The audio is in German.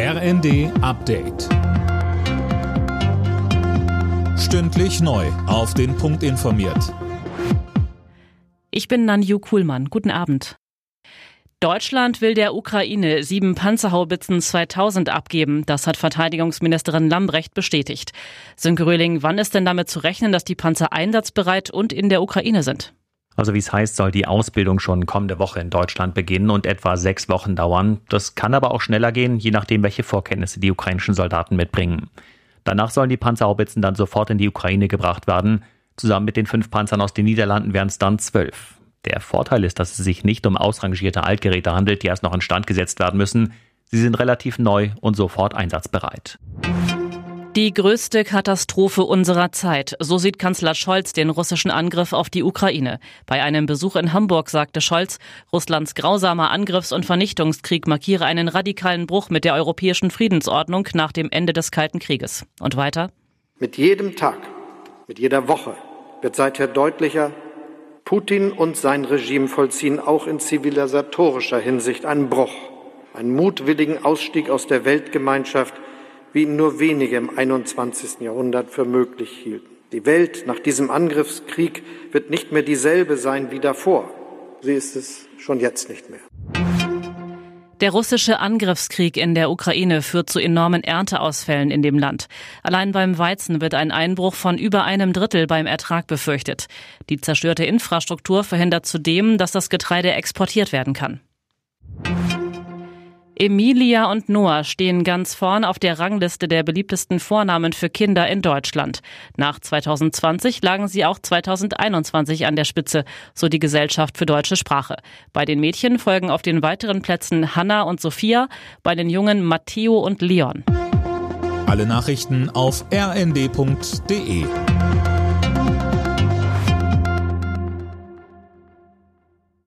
RND Update. Stündlich neu. Auf den Punkt informiert. Ich bin Nanju Kuhlmann. Guten Abend. Deutschland will der Ukraine sieben Panzerhaubitzen 2000 abgeben. Das hat Verteidigungsministerin Lambrecht bestätigt. Sönke Röhling, wann ist denn damit zu rechnen, dass die Panzer einsatzbereit und in der Ukraine sind? Also wie es heißt, soll die Ausbildung schon kommende Woche in Deutschland beginnen und etwa sechs Wochen dauern. Das kann aber auch schneller gehen, je nachdem, welche Vorkenntnisse die ukrainischen Soldaten mitbringen. Danach sollen die Panzerhaubitzen dann sofort in die Ukraine gebracht werden. Zusammen mit den fünf Panzern aus den Niederlanden wären es dann zwölf. Der Vorteil ist, dass es sich nicht um ausrangierte Altgeräte handelt, die erst noch instand gesetzt werden müssen. Sie sind relativ neu und sofort einsatzbereit. Die größte Katastrophe unserer Zeit. So sieht Kanzler Scholz den russischen Angriff auf die Ukraine. Bei einem Besuch in Hamburg sagte Scholz, Russlands grausamer Angriffs- und Vernichtungskrieg markiere einen radikalen Bruch mit der europäischen Friedensordnung nach dem Ende des Kalten Krieges. Und weiter? Mit jedem Tag, mit jeder Woche wird seither deutlicher, Putin und sein Regime vollziehen auch in zivilisatorischer Hinsicht einen Bruch, einen mutwilligen Ausstieg aus der Weltgemeinschaft – wie ihn nur wenige im 21. Jahrhundert für möglich hielten. Die Welt nach diesem Angriffskrieg wird nicht mehr dieselbe sein wie davor. Sie ist es schon jetzt nicht mehr. Der russische Angriffskrieg in der Ukraine führt zu enormen Ernteausfällen in dem Land. Allein beim Weizen wird ein Einbruch von über einem Drittel beim Ertrag befürchtet. Die zerstörte Infrastruktur verhindert zudem, dass das Getreide exportiert werden kann. Emilia und Noah stehen ganz vorn auf der Rangliste der beliebtesten Vornamen für Kinder in Deutschland. Nach 2020 lagen sie auch 2021 an der Spitze, so die Gesellschaft für deutsche Sprache. Bei den Mädchen folgen auf den weiteren Plätzen Hanna und Sophia, bei den Jungen Matteo und Leon. Alle Nachrichten auf rnd.de